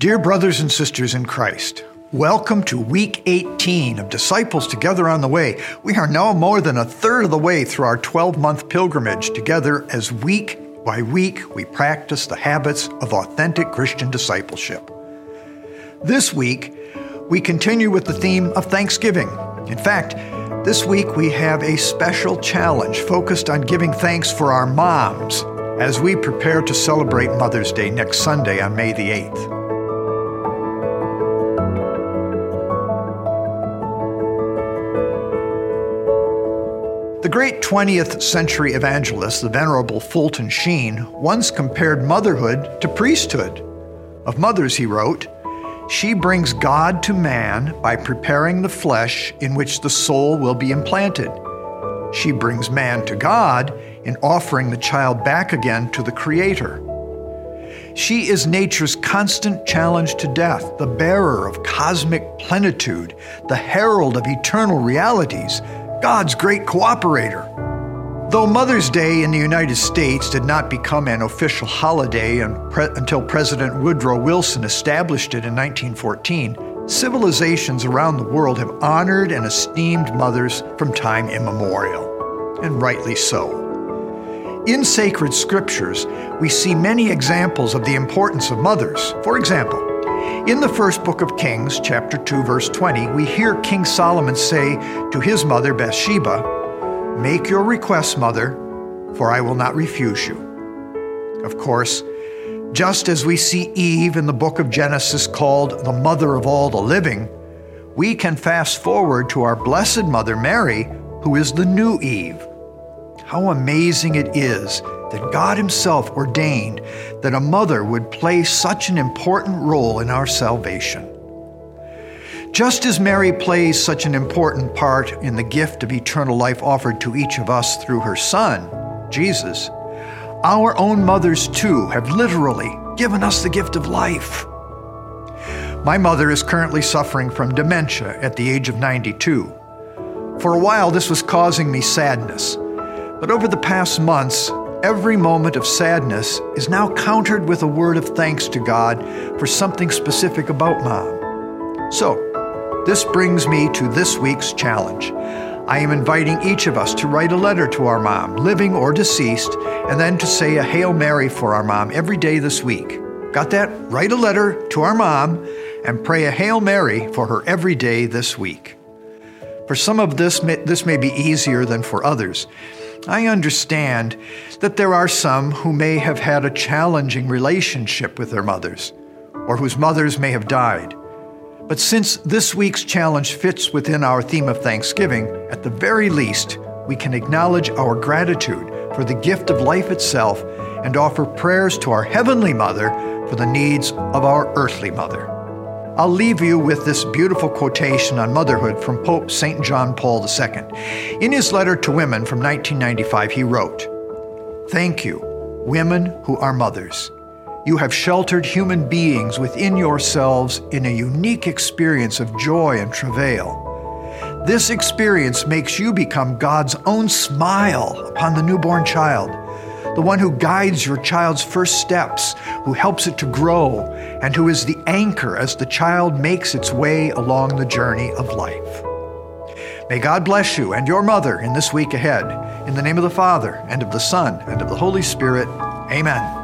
Dear brothers and sisters in Christ, welcome to week 18 of Disciples Together on the Way. We are now more than a third of the way through our 12 month pilgrimage together as week by week we practice the habits of authentic Christian discipleship. This week, we continue with the theme of Thanksgiving. In fact, this week we have a special challenge focused on giving thanks for our moms as we prepare to celebrate Mother's Day next Sunday on May the 8th. The great 20th century evangelist, the Venerable Fulton Sheen, once compared motherhood to priesthood. Of mothers, he wrote, She brings God to man by preparing the flesh in which the soul will be implanted. She brings man to God in offering the child back again to the Creator. She is nature's constant challenge to death, the bearer of cosmic plenitude, the herald of eternal realities, God's great cooperator. Though Mother's Day in the United States did not become an official holiday until President Woodrow Wilson established it in 1914, civilizations around the world have honored and esteemed mothers from time immemorial, and rightly so. In sacred scriptures, we see many examples of the importance of mothers. For example, in the first book of Kings, chapter 2, verse 20, we hear King Solomon say to his mother Bathsheba, Make your request, mother, for I will not refuse you. Of course, just as we see Eve in the book of Genesis called the mother of all the living, we can fast forward to our Blessed Mother Mary, who is the new Eve. How amazing it is that God Himself ordained that a mother would play such an important role in our salvation. Just as Mary plays such an important part in the gift of eternal life offered to each of us through her Son, Jesus, our own mothers too have literally given us the gift of life. My mother is currently suffering from dementia at the age of 92. For a while, this was causing me sadness. But over the past months, Every moment of sadness is now countered with a word of thanks to God for something specific about mom. So, this brings me to this week's challenge. I am inviting each of us to write a letter to our mom, living or deceased, and then to say a Hail Mary for our mom every day this week. Got that? Write a letter to our mom and pray a Hail Mary for her every day this week. For some of this, this may be easier than for others. I understand that there are some who may have had a challenging relationship with their mothers, or whose mothers may have died. But since this week's challenge fits within our theme of Thanksgiving, at the very least, we can acknowledge our gratitude for the gift of life itself and offer prayers to our Heavenly Mother for the needs of our earthly mother. I'll leave you with this beautiful quotation on motherhood from Pope St. John Paul II. In his letter to women from 1995, he wrote Thank you, women who are mothers. You have sheltered human beings within yourselves in a unique experience of joy and travail. This experience makes you become God's own smile upon the newborn child the one who guides your child's first steps, who helps it to grow, and who is the anchor as the child makes its way along the journey of life. May God bless you and your mother in this week ahead. In the name of the Father, and of the Son, and of the Holy Spirit, amen.